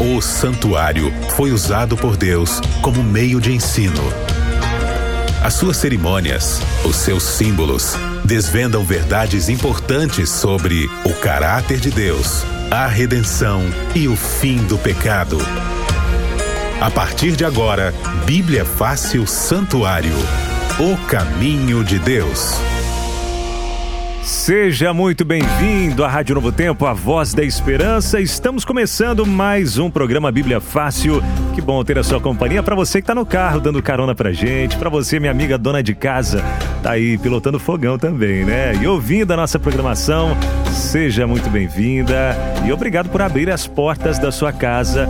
O santuário foi usado por Deus como meio de ensino. As suas cerimônias, os seus símbolos, desvendam verdades importantes sobre o caráter de Deus, a redenção e o fim do pecado. A partir de agora, Bíblia Fácil Santuário O caminho de Deus. Seja muito bem-vindo à Rádio Novo Tempo, a voz da esperança. Estamos começando mais um programa Bíblia Fácil. Que bom ter a sua companhia. Para você que está no carro dando carona pra gente, para você, minha amiga dona de casa, tá aí pilotando fogão também, né? E ouvindo a nossa programação, seja muito bem-vinda e obrigado por abrir as portas da sua casa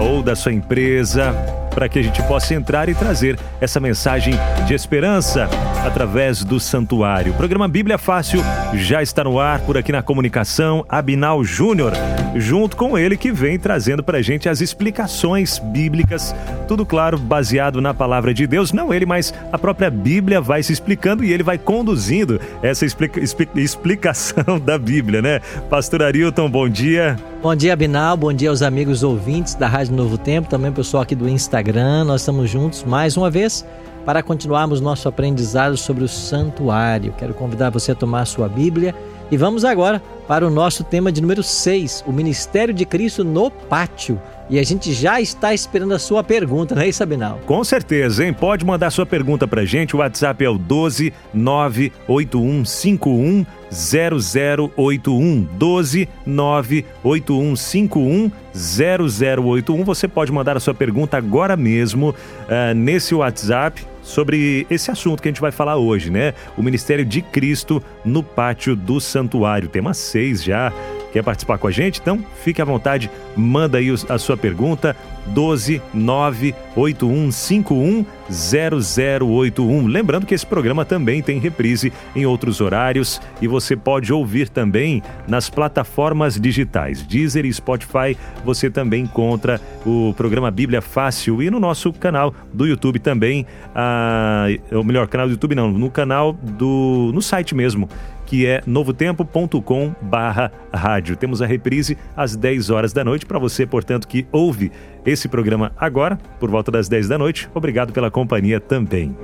ou da sua empresa para que a gente possa entrar e trazer essa mensagem de esperança através do santuário. O programa Bíblia Fácil já está no ar por aqui na comunicação, Abinal Júnior, junto com ele que vem trazendo para gente as explicações bíblicas, tudo claro, baseado na palavra de Deus. Não ele, mas a própria Bíblia vai se explicando e ele vai conduzindo essa explica, explicação da Bíblia, né? Pastor Arilton, bom dia. Bom dia, Abinal. Bom dia aos amigos ouvintes da Rádio Novo Tempo, também pessoal aqui do Instagram. Nós estamos juntos mais uma vez para continuarmos nosso aprendizado sobre o santuário. Quero convidar você a tomar sua Bíblia e vamos agora para o nosso tema de número 6, o Ministério de Cristo no Pátio. E a gente já está esperando a sua pergunta, não é Sabinal? Com certeza, hein? Pode mandar sua pergunta para a gente. O WhatsApp é o 12 98151 0081 12 98151 0081. Você pode mandar a sua pergunta agora mesmo uh, nesse WhatsApp sobre esse assunto que a gente vai falar hoje, né? O Ministério de Cristo no Pátio do Santuário. Tema 6 já. Quer participar com a gente? Então fique à vontade, manda aí a sua pergunta 12 98151 0081. Lembrando que esse programa também tem reprise em outros horários e você pode ouvir também nas plataformas digitais. Deezer e Spotify, você também encontra o programa Bíblia Fácil e no nosso canal do YouTube também, ah, o melhor canal do YouTube não, no canal do no site mesmo, que é novotempo.com barra rádio. Temos a reprise às 10 horas da noite para você, portanto, que ouve esse programa agora, por volta das 10 da noite. Obrigado pela companhia também.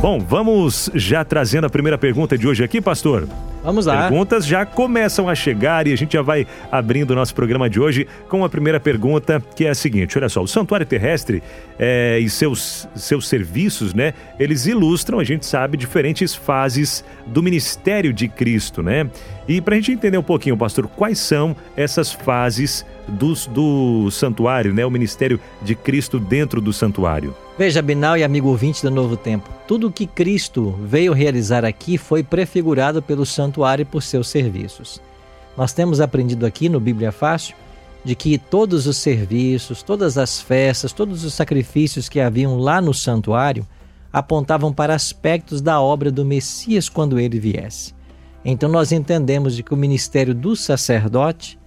Bom, vamos já trazendo a primeira pergunta de hoje aqui, pastor. Vamos lá. Perguntas já começam a chegar e a gente já vai abrindo o nosso programa de hoje com a primeira pergunta, que é a seguinte: olha só, o santuário terrestre é, e seus, seus serviços, né? Eles ilustram, a gente sabe, diferentes fases do ministério de Cristo, né? E para a gente entender um pouquinho, pastor, quais são essas fases do, do santuário, né? O ministério de Cristo dentro do santuário. Veja, Binal e amigo ouvinte do Novo Tempo, tudo o que Cristo veio realizar aqui foi prefigurado pelo santuário e por seus serviços. Nós temos aprendido aqui no Bíblia Fácil de que todos os serviços, todas as festas, todos os sacrifícios que haviam lá no santuário apontavam para aspectos da obra do Messias quando ele viesse. Então nós entendemos de que o ministério do sacerdote,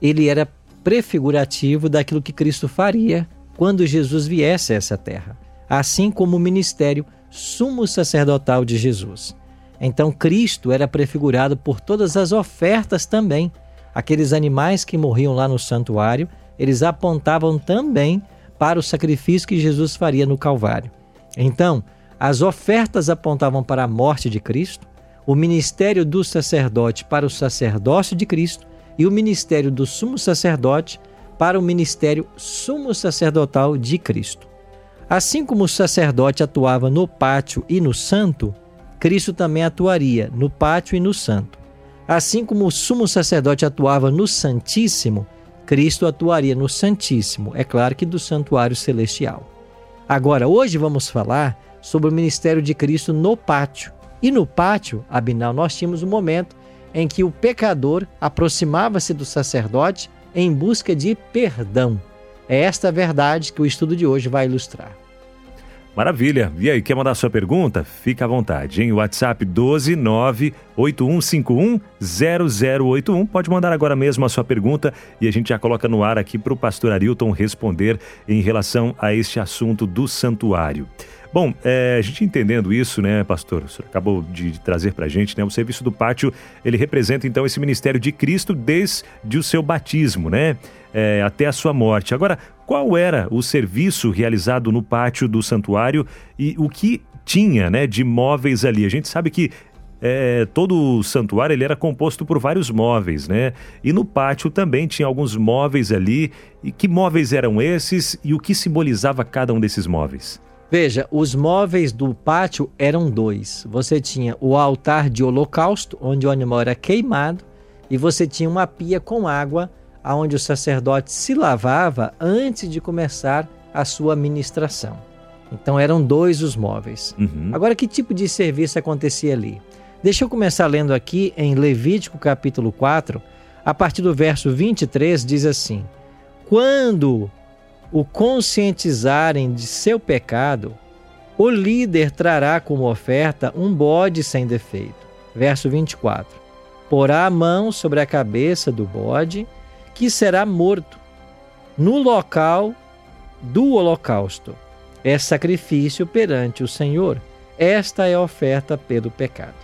ele era prefigurativo daquilo que Cristo faria quando Jesus viesse a essa terra, assim como o ministério sumo sacerdotal de Jesus. Então Cristo era prefigurado por todas as ofertas também. Aqueles animais que morriam lá no santuário, eles apontavam também para o sacrifício que Jesus faria no Calvário. Então, as ofertas apontavam para a morte de Cristo, o ministério do sacerdote para o sacerdócio de Cristo e o ministério do sumo sacerdote para o ministério sumo sacerdotal de Cristo. Assim como o sacerdote atuava no pátio e no santo, Cristo também atuaria no pátio e no santo. Assim como o sumo sacerdote atuava no Santíssimo, Cristo atuaria no Santíssimo, é claro que do santuário celestial. Agora, hoje vamos falar sobre o ministério de Cristo no pátio. E no pátio, Abinal, nós tínhamos um momento em que o pecador aproximava-se do sacerdote em busca de perdão. É esta verdade que o estudo de hoje vai ilustrar. Maravilha. E aí, quer mandar sua pergunta? Fica à vontade, em WhatsApp 12981510081. Pode mandar agora mesmo a sua pergunta e a gente já coloca no ar aqui para o pastor Arilton responder em relação a este assunto do santuário. Bom, é, a gente entendendo isso, né, pastor, o senhor acabou de trazer para a gente, né, o serviço do pátio, ele representa então esse ministério de Cristo desde o seu batismo, né? É, até a sua morte. Agora, qual era o serviço realizado no pátio do santuário e o que tinha né, de móveis ali? A gente sabe que é, todo o santuário ele era composto por vários móveis, né? E no pátio também tinha alguns móveis ali. E que móveis eram esses e o que simbolizava cada um desses móveis? Veja, os móveis do pátio eram dois. Você tinha o altar de holocausto, onde o animal era queimado, e você tinha uma pia com água, onde o sacerdote se lavava antes de começar a sua ministração. Então eram dois os móveis. Uhum. Agora, que tipo de serviço acontecia ali? Deixa eu começar lendo aqui em Levítico capítulo 4, a partir do verso 23, diz assim: Quando o conscientizarem de seu pecado, o líder trará como oferta um bode sem defeito. Verso 24: Porá a mão sobre a cabeça do bode, que será morto, no local do holocausto. É sacrifício perante o Senhor. Esta é a oferta pelo pecado.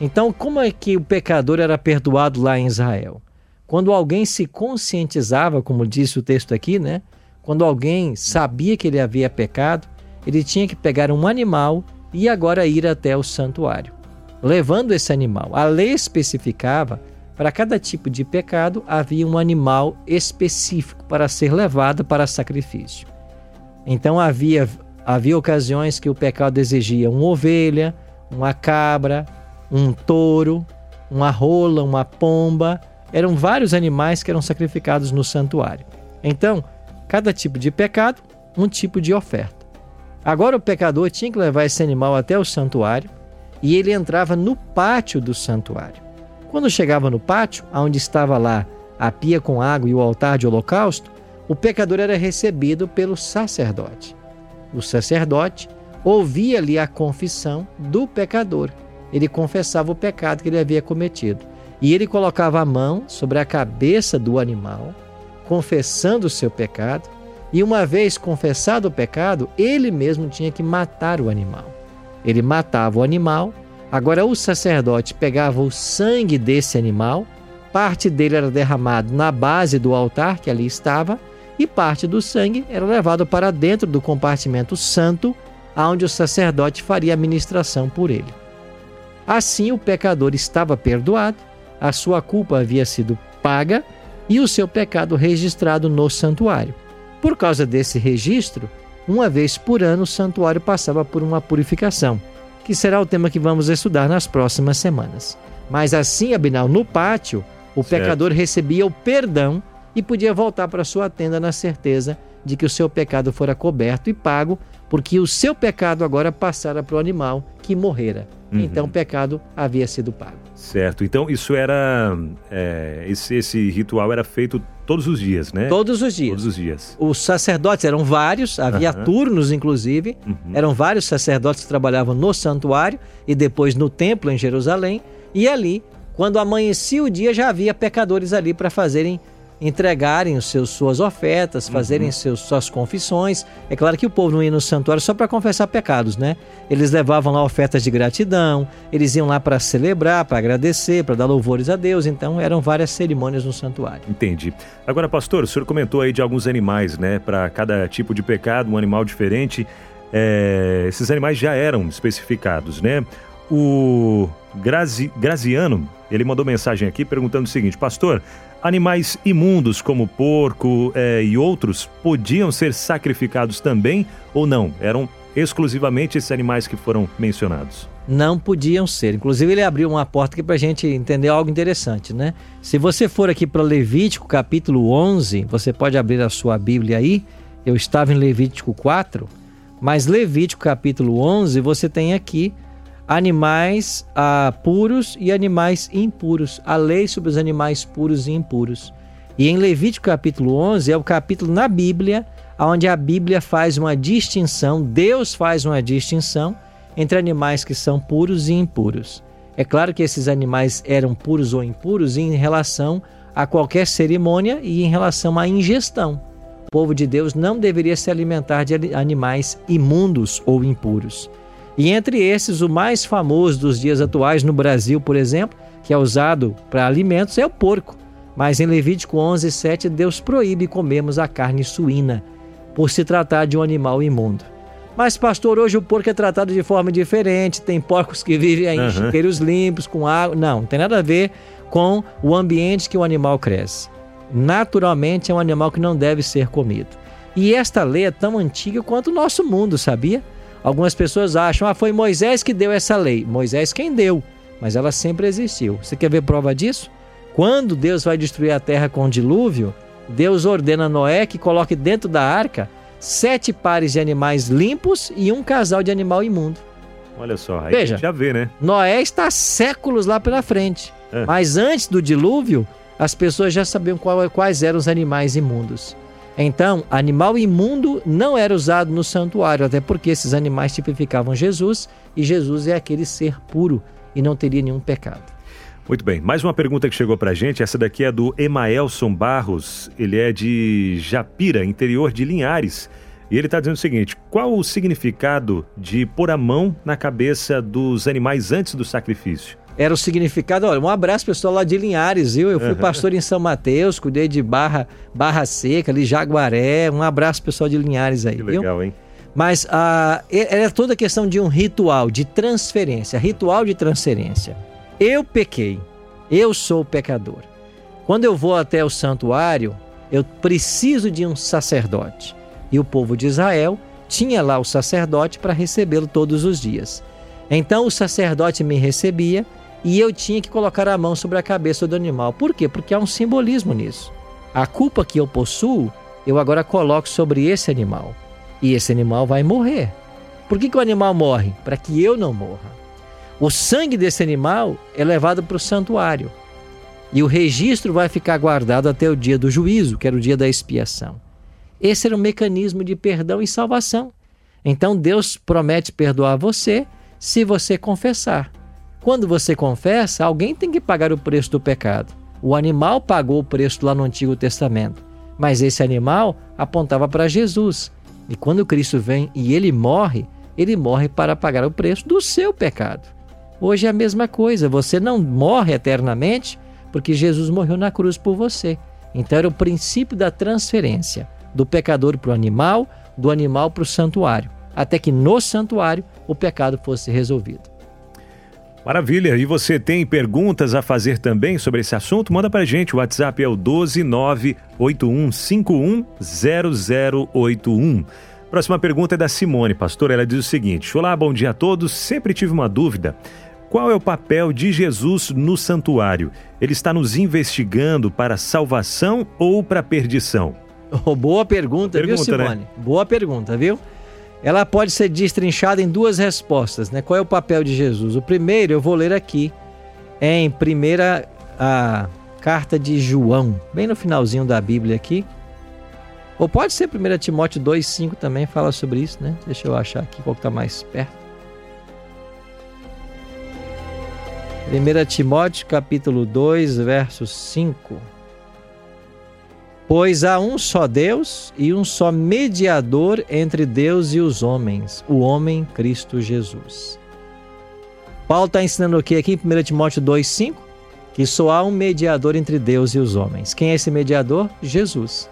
Então, como é que o pecador era perdoado lá em Israel? Quando alguém se conscientizava, como disse o texto aqui, né? Quando alguém sabia que ele havia pecado, ele tinha que pegar um animal e agora ir até o santuário, levando esse animal. A lei especificava para cada tipo de pecado havia um animal específico para ser levado para sacrifício. Então havia havia ocasiões que o pecado exigia uma ovelha, uma cabra, um touro, uma rola, uma pomba. Eram vários animais que eram sacrificados no santuário. Então, cada tipo de pecado, um tipo de oferta. Agora o pecador tinha que levar esse animal até o santuário e ele entrava no pátio do santuário. Quando chegava no pátio, onde estava lá a pia com água e o altar de holocausto, o pecador era recebido pelo sacerdote. O sacerdote ouvia ali a confissão do pecador ele confessava o pecado que ele havia cometido. E ele colocava a mão sobre a cabeça do animal, confessando o seu pecado, e uma vez confessado o pecado, ele mesmo tinha que matar o animal. Ele matava o animal, agora o sacerdote pegava o sangue desse animal, parte dele era derramado na base do altar que ali estava, e parte do sangue era levado para dentro do compartimento santo, onde o sacerdote faria a ministração por ele. Assim o pecador estava perdoado, a sua culpa havia sido paga e o seu pecado registrado no santuário. Por causa desse registro, uma vez por ano o santuário passava por uma purificação, que será o tema que vamos estudar nas próximas semanas. Mas assim, Abinal, no pátio, o certo. pecador recebia o perdão e podia voltar para sua tenda na certeza de que o seu pecado fora coberto e pago, porque o seu pecado agora passara para o animal que morrera. Uhum. Então o pecado havia sido pago. Certo. Então isso era. É, esse, esse ritual era feito todos os dias, né? Todos os dias. Todos os dias. Os sacerdotes eram vários, havia uhum. turnos, inclusive. Uhum. Eram vários sacerdotes que trabalhavam no santuário e depois no templo em Jerusalém. E ali, quando amanhecia o dia, já havia pecadores ali para fazerem entregarem os seus, suas ofertas, fazerem uhum. seus, suas confissões. É claro que o povo não ia no santuário só para confessar pecados, né? Eles levavam lá ofertas de gratidão, eles iam lá para celebrar, para agradecer, para dar louvores a Deus. Então eram várias cerimônias no santuário. Entendi. Agora, pastor, o senhor comentou aí de alguns animais, né? Para cada tipo de pecado, um animal diferente. É, esses animais já eram especificados, né? O Grazi, Graziano, ele mandou mensagem aqui perguntando o seguinte: Pastor, Animais imundos como porco é, e outros podiam ser sacrificados também ou não? Eram exclusivamente esses animais que foram mencionados? Não podiam ser. Inclusive, ele abriu uma porta aqui para a gente entender algo interessante, né? Se você for aqui para Levítico capítulo 11, você pode abrir a sua Bíblia aí. Eu estava em Levítico 4, mas Levítico capítulo 11, você tem aqui animais ah, puros e animais impuros, a lei sobre os animais puros e impuros. E em Levítico capítulo 11 é o capítulo na Bíblia onde a Bíblia faz uma distinção, Deus faz uma distinção entre animais que são puros e impuros. É claro que esses animais eram puros ou impuros em relação a qualquer cerimônia e em relação à ingestão. O povo de Deus não deveria se alimentar de animais imundos ou impuros. E entre esses, o mais famoso dos dias atuais no Brasil, por exemplo, que é usado para alimentos, é o porco. Mas em Levítico 11, 7, Deus proíbe comermos a carne suína, por se tratar de um animal imundo. Mas, pastor, hoje o porco é tratado de forma diferente. Tem porcos que vivem em uhum. chiqueiros limpos, com água. Não, não tem nada a ver com o ambiente que o animal cresce. Naturalmente é um animal que não deve ser comido. E esta lei é tão antiga quanto o nosso mundo, sabia? Algumas pessoas acham, ah, foi Moisés que deu essa lei. Moisés quem deu, mas ela sempre existiu. Você quer ver prova disso? Quando Deus vai destruir a terra com o dilúvio, Deus ordena a Noé que coloque dentro da arca sete pares de animais limpos e um casal de animal imundo. Olha só, aí Veja, já vê, né? Noé está séculos lá pela frente. É. Mas antes do dilúvio, as pessoas já sabiam qual, quais eram os animais imundos. Então, animal imundo não era usado no santuário, até porque esses animais tipificavam Jesus e Jesus é aquele ser puro e não teria nenhum pecado. Muito bem, mais uma pergunta que chegou para a gente, essa daqui é do Emaelson Barros, ele é de Japira, interior de Linhares, e ele está dizendo o seguinte, qual o significado de pôr a mão na cabeça dos animais antes do sacrifício? Era o significado, olha, um abraço pessoal lá de Linhares, viu? Eu fui uhum. pastor em São Mateus, cuidei de Barra, Barra Seca, ali Jaguaré, um abraço pessoal de Linhares aí, que legal, viu? hein? Mas ah, era toda questão de um ritual, de transferência, ritual de transferência. Eu pequei, eu sou pecador. Quando eu vou até o santuário, eu preciso de um sacerdote. E o povo de Israel tinha lá o sacerdote para recebê-lo todos os dias. Então o sacerdote me recebia e eu tinha que colocar a mão sobre a cabeça do animal. Por quê? Porque há um simbolismo nisso. A culpa que eu possuo, eu agora coloco sobre esse animal. E esse animal vai morrer. Por que, que o animal morre? Para que eu não morra. O sangue desse animal é levado para o santuário e o registro vai ficar guardado até o dia do juízo, que era o dia da expiação. Esse era o mecanismo de perdão e salvação. Então Deus promete perdoar você se você confessar. Quando você confessa, alguém tem que pagar o preço do pecado. O animal pagou o preço lá no Antigo Testamento, mas esse animal apontava para Jesus. E quando Cristo vem e ele morre, ele morre para pagar o preço do seu pecado. Hoje é a mesma coisa, você não morre eternamente porque Jesus morreu na cruz por você. Então era o princípio da transferência do pecador para o animal, do animal para o santuário, até que no santuário o pecado fosse resolvido. Maravilha! E você tem perguntas a fazer também sobre esse assunto? Manda para a gente. O WhatsApp é o 12981510081. Próxima pergunta é da Simone, pastor. Ela diz o seguinte: Olá, bom dia a todos. Sempre tive uma dúvida. Qual é o papel de Jesus no santuário? Ele está nos investigando para salvação ou para perdição? Oh, boa pergunta, pergunta, viu, Simone? Né? Boa pergunta, viu? Ela pode ser destrinchada em duas respostas, né? Qual é o papel de Jesus? O primeiro eu vou ler aqui em primeira a carta de João, bem no finalzinho da Bíblia aqui. Ou pode ser 1 Timóteo 2,5 também fala sobre isso, né? Deixa eu achar aqui qual que está mais perto. 1 Timóteo capítulo 2, verso 5. Pois há um só Deus e um só mediador entre Deus e os homens, o homem Cristo Jesus. Paulo está ensinando o que aqui em 1 Timóteo 2,5? Que só há um mediador entre Deus e os homens. Quem é esse mediador? Jesus.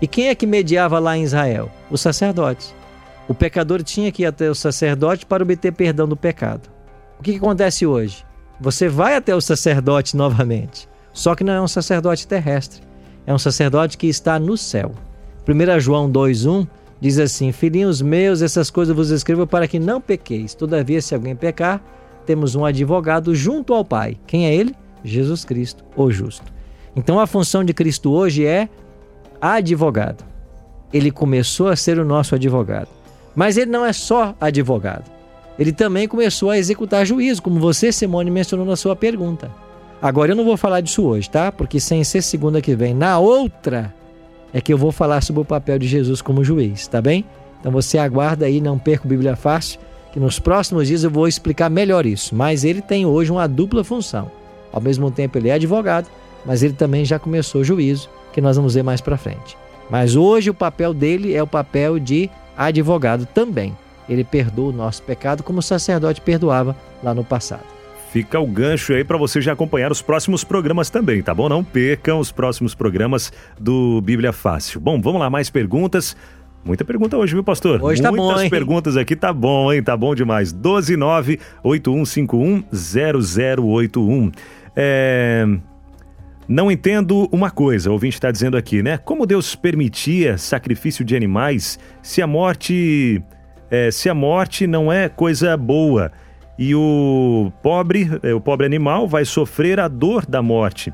E quem é que mediava lá em Israel? O sacerdote. O pecador tinha que ir até o sacerdote para obter perdão do pecado. O que, que acontece hoje? Você vai até o sacerdote novamente, só que não é um sacerdote terrestre, é um sacerdote que está no céu. 1 João 2,1 diz assim: Filhinhos meus, essas coisas vos escrevo para que não pequeis. Todavia, se alguém pecar, temos um advogado junto ao Pai. Quem é ele? Jesus Cristo, o justo. Então a função de Cristo hoje é advogado. Ele começou a ser o nosso advogado. Mas ele não é só advogado ele também começou a executar juízo, como você, Simone, mencionou na sua pergunta. Agora eu não vou falar disso hoje, tá? Porque sem ser segunda que vem, na outra é que eu vou falar sobre o papel de Jesus como juiz, tá bem? Então você aguarda aí, não perca o Bíblia Fácil, que nos próximos dias eu vou explicar melhor isso. Mas ele tem hoje uma dupla função. Ao mesmo tempo ele é advogado, mas ele também já começou o juízo, que nós vamos ver mais para frente. Mas hoje o papel dele é o papel de advogado também ele perdoa o nosso pecado como o sacerdote perdoava lá no passado. Fica o gancho aí para você já acompanhar os próximos programas também, tá bom? Não percam os próximos programas do Bíblia Fácil. Bom, vamos lá, mais perguntas. Muita pergunta hoje, viu, pastor? Hoje tá Muitas bom, hein? perguntas aqui, tá bom, hein? Tá bom demais. 12981510081. É... Não entendo uma coisa, o ouvinte está dizendo aqui, né? Como Deus permitia sacrifício de animais se a morte, é, se a morte não é coisa boa e o pobre, é, o pobre animal vai sofrer a dor da morte.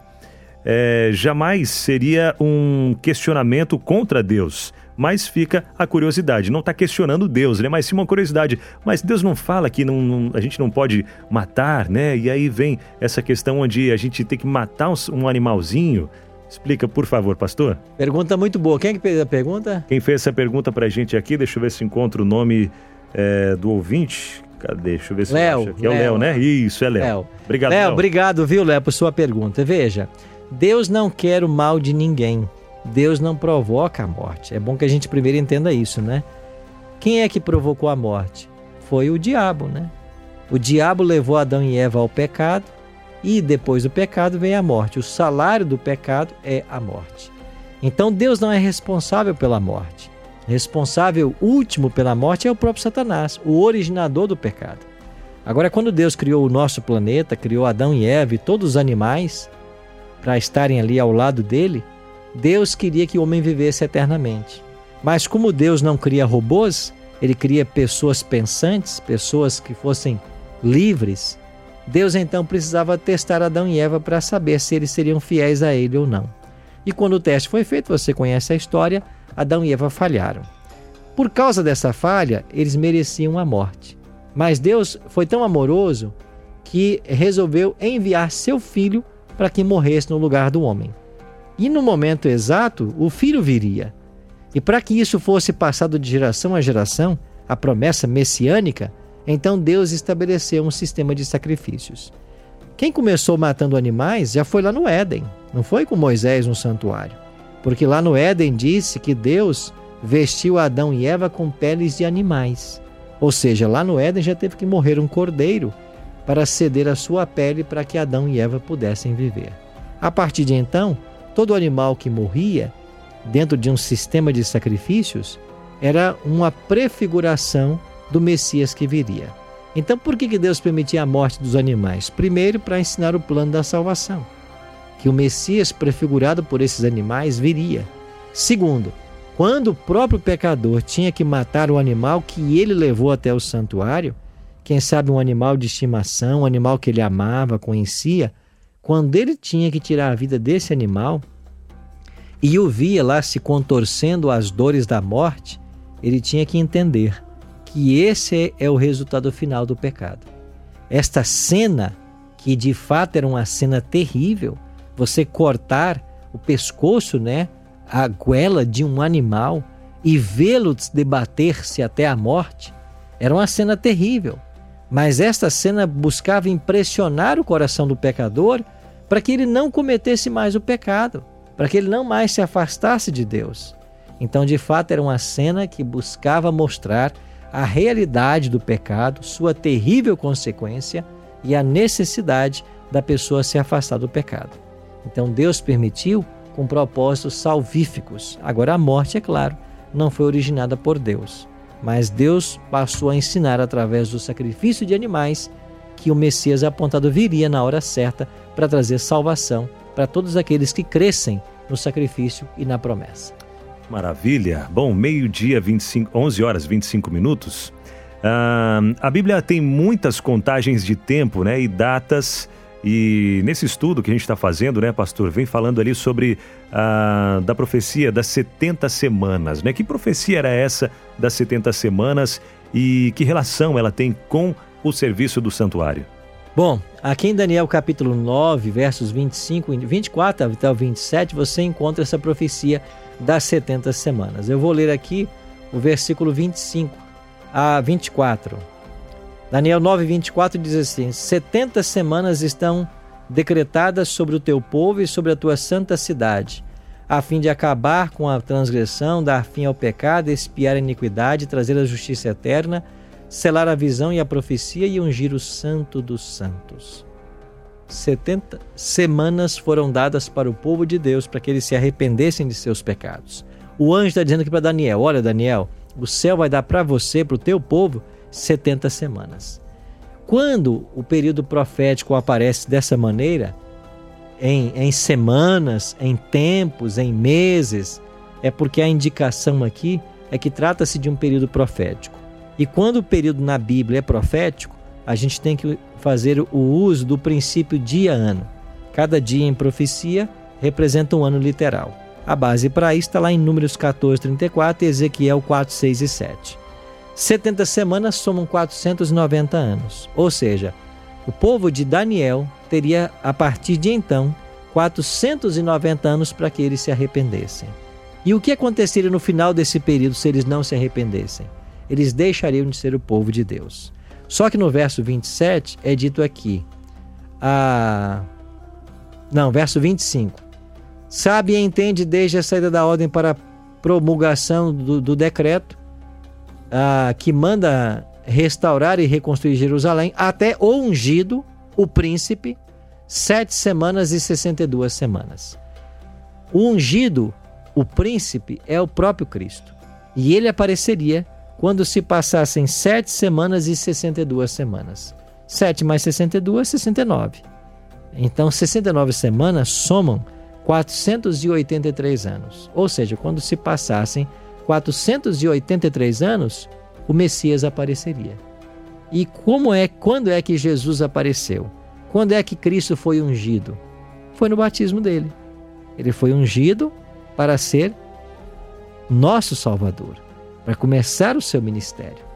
É, jamais seria um questionamento contra Deus, mas fica a curiosidade. Não está questionando Deus, né? Mas sim uma curiosidade. Mas Deus não fala que não, não- a gente não pode matar, né? E aí vem essa questão onde a gente tem que matar um, animalzinho. Explica, por favor, pastor. Pergunta muito boa. Quem é que fez a pergunta? Quem fez essa pergunta pra gente aqui, deixa eu ver se encontro o nome é, do ouvinte. Cadê? Deixa eu ver se eu Léo, acho aqui. É o Léo. Né? Isso, é Léo. Léo. Obrigado, Léo, Léo. obrigado, viu, Léo, por sua pergunta. Veja, Deus não quer o mal de ninguém. Deus não provoca a morte. É bom que a gente primeiro entenda isso, né? Quem é que provocou a morte? Foi o diabo, né? O diabo levou Adão e Eva ao pecado e depois do pecado veio a morte. O salário do pecado é a morte. Então Deus não é responsável pela morte. Responsável último pela morte é o próprio Satanás, o originador do pecado. Agora, quando Deus criou o nosso planeta, criou Adão e Eva e todos os animais para estarem ali ao lado dele, Deus queria que o homem vivesse eternamente. Mas como Deus não cria robôs, ele cria pessoas pensantes, pessoas que fossem livres. Deus então precisava testar Adão e Eva para saber se eles seriam fiéis a ele ou não. E quando o teste foi feito, você conhece a história, Adão e Eva falharam. Por causa dessa falha, eles mereciam a morte. Mas Deus foi tão amoroso que resolveu enviar seu filho para que morresse no lugar do homem. E no momento exato, o filho viria. E para que isso fosse passado de geração a geração, a promessa messiânica, então Deus estabeleceu um sistema de sacrifícios. Quem começou matando animais já foi lá no Éden, não foi com Moisés no santuário. Porque lá no Éden disse que Deus vestiu Adão e Eva com peles de animais. Ou seja, lá no Éden já teve que morrer um cordeiro para ceder a sua pele para que Adão e Eva pudessem viver. A partir de então, todo animal que morria dentro de um sistema de sacrifícios era uma prefiguração do Messias que viria. Então, por que Deus permitia a morte dos animais? Primeiro, para ensinar o plano da salvação, que o Messias prefigurado por esses animais viria. Segundo, quando o próprio pecador tinha que matar o animal que ele levou até o santuário, quem sabe um animal de estimação, um animal que ele amava, conhecia, quando ele tinha que tirar a vida desse animal e o via lá se contorcendo às dores da morte, ele tinha que entender que esse é o resultado final do pecado. Esta cena, que de fato era uma cena terrível, você cortar o pescoço, né, a goela de um animal e vê-lo debater-se até a morte, era uma cena terrível. Mas esta cena buscava impressionar o coração do pecador para que ele não cometesse mais o pecado, para que ele não mais se afastasse de Deus. Então, de fato, era uma cena que buscava mostrar a realidade do pecado, sua terrível consequência e a necessidade da pessoa se afastar do pecado. Então, Deus permitiu com propósitos salvíficos. Agora, a morte, é claro, não foi originada por Deus, mas Deus passou a ensinar através do sacrifício de animais que o Messias apontado viria na hora certa para trazer salvação para todos aqueles que crescem no sacrifício e na promessa. Maravilha. Bom, meio-dia, 25, 11 horas 25 minutos. Ah, a Bíblia tem muitas contagens de tempo né, e datas. E nesse estudo que a gente está fazendo, né, pastor, vem falando ali sobre a da profecia das 70 semanas. Né? Que profecia era essa das 70 semanas e que relação ela tem com o serviço do santuário? Bom, aqui em Daniel capítulo 9, versos 25 e 24 até o 27, você encontra essa profecia das 70 semanas. Eu vou ler aqui o versículo 25 a 24. Daniel 9, 24 diz assim: 70 semanas estão decretadas sobre o teu povo e sobre a tua santa cidade, a fim de acabar com a transgressão, dar fim ao pecado, expiar a iniquidade, trazer a justiça eterna, selar a visão e a profecia e ungir o santo dos santos. 70 semanas foram dadas para o povo de Deus para que eles se arrependessem de seus pecados. O anjo está dizendo aqui para Daniel: Olha, Daniel, o céu vai dar para você, para o teu povo, 70 semanas. Quando o período profético aparece dessa maneira, em, em semanas, em tempos, em meses, é porque a indicação aqui é que trata-se de um período profético. E quando o período na Bíblia é profético, a gente tem que fazer o uso do princípio dia-ano. Cada dia em profecia representa um ano literal. A base para isso está lá em Números 14, 34 e Ezequiel 4, 6 e 7. 70 semanas somam 490 anos, ou seja, o povo de Daniel teria, a partir de então, 490 anos para que eles se arrependessem. E o que aconteceria no final desse período se eles não se arrependessem? Eles deixariam de ser o povo de Deus. Só que no verso 27 é dito aqui, a... não, verso 25. Sabe e entende desde a saída da ordem para promulgação do, do decreto que manda restaurar e reconstruir Jerusalém, até o ungido, o príncipe, sete semanas e sessenta e duas semanas. O ungido, o príncipe, é o próprio Cristo. E ele apareceria quando se passassem sete semanas e sessenta e duas semanas. Sete mais sessenta e duas, sessenta e nove. Então, sessenta e nove semanas somam 483 anos. Ou seja, quando se passassem 483 anos, o Messias apareceria. E como é, quando é que Jesus apareceu? Quando é que Cristo foi ungido? Foi no batismo dele. Ele foi ungido para ser nosso Salvador, para começar o seu ministério.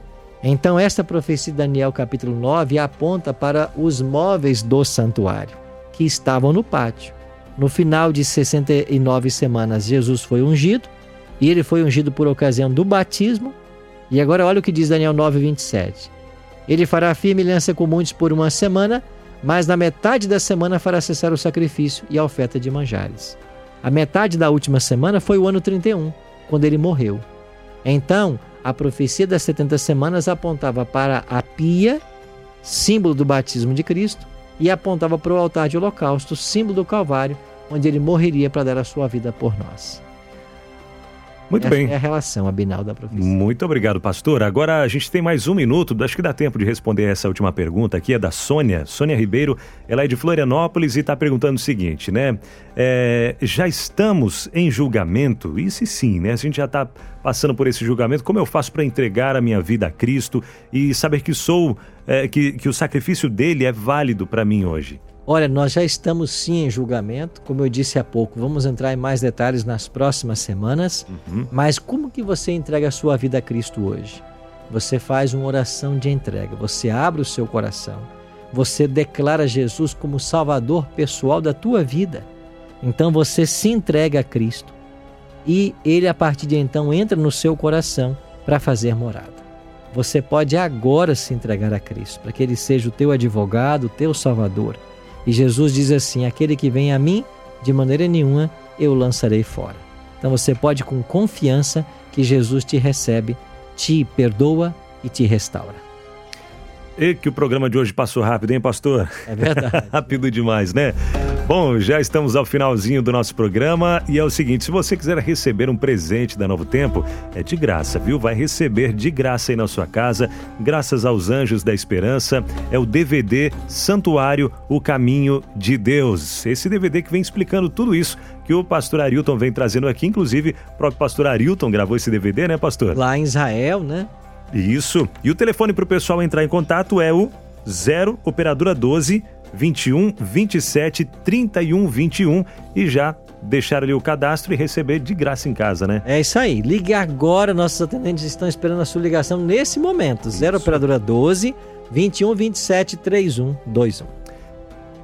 Então, esta profecia de Daniel, capítulo 9, aponta para os móveis do santuário, que estavam no pátio. No final de 69 semanas, Jesus foi ungido, e ele foi ungido por ocasião do batismo e agora olha o que diz Daniel 9, 27. Ele fará firme aliança com muitos por uma semana, mas na metade da semana fará cessar o sacrifício e a oferta de manjares. A metade da última semana foi o ano 31, quando ele morreu. Então, a profecia das 70 semanas apontava para a pia, símbolo do batismo de Cristo, e apontava para o altar de holocausto, símbolo do Calvário, onde ele morreria para dar a sua vida por nós. Muito Essa bem. é a relação abinal da profecia. Muito obrigado, pastor. Agora a gente tem mais um minuto, acho que dá tempo de responder essa última pergunta aqui, é da Sônia. Sônia Ribeiro, ela é de Florianópolis e está perguntando o seguinte, né? É, já estamos em julgamento? Isso sim, né? A gente já está passando por esse julgamento. Como eu faço para entregar a minha vida a Cristo e saber que sou, é, que, que o sacrifício dele é válido para mim hoje? Olha, nós já estamos sim em julgamento, como eu disse há pouco, vamos entrar em mais detalhes nas próximas semanas. Uhum. Mas como que você entrega a sua vida a Cristo hoje? Você faz uma oração de entrega, você abre o seu coração, você declara Jesus como Salvador pessoal da tua vida. Então você se entrega a Cristo e ele a partir de então entra no seu coração para fazer morada. Você pode agora se entregar a Cristo, para que ele seja o teu advogado, o teu salvador. E Jesus diz assim: Aquele que vem a mim, de maneira nenhuma eu lançarei fora. Então você pode, com confiança, que Jesus te recebe, te perdoa e te restaura. E que o programa de hoje passou rápido, hein, pastor? É verdade. rápido demais, né? Bom, já estamos ao finalzinho do nosso programa e é o seguinte: se você quiser receber um presente da Novo Tempo, é de graça, viu? Vai receber de graça aí na sua casa, graças aos Anjos da Esperança. É o DVD Santuário, o Caminho de Deus. Esse DVD que vem explicando tudo isso que o pastor Arilton vem trazendo aqui. Inclusive, o próprio pastor Arilton gravou esse DVD, né, pastor? Lá em Israel, né? Isso. E o telefone para o pessoal entrar em contato é o 0 Operadora 12 21 27 31 21 e já deixar ali o cadastro e receber de graça em casa, né? É isso aí. Ligue agora, nossos atendentes estão esperando a sua ligação nesse momento. 0 Operadora 12 21 27 31 21.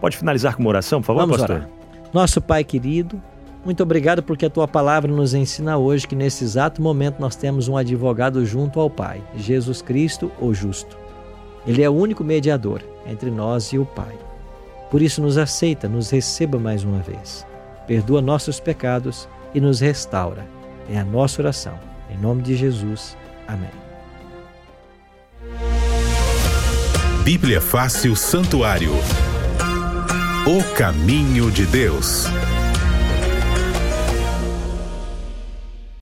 Pode finalizar com uma oração, por favor, Vamos pastor? orar. Nosso Pai querido, muito obrigado porque a tua palavra nos ensina hoje que nesse exato momento nós temos um advogado junto ao Pai, Jesus Cristo, o justo. Ele é o único mediador entre nós e o Pai. Por isso, nos aceita, nos receba mais uma vez. Perdoa nossos pecados e nos restaura. É a nossa oração. Em nome de Jesus. Amém. Bíblia Fácil Santuário. O caminho de Deus.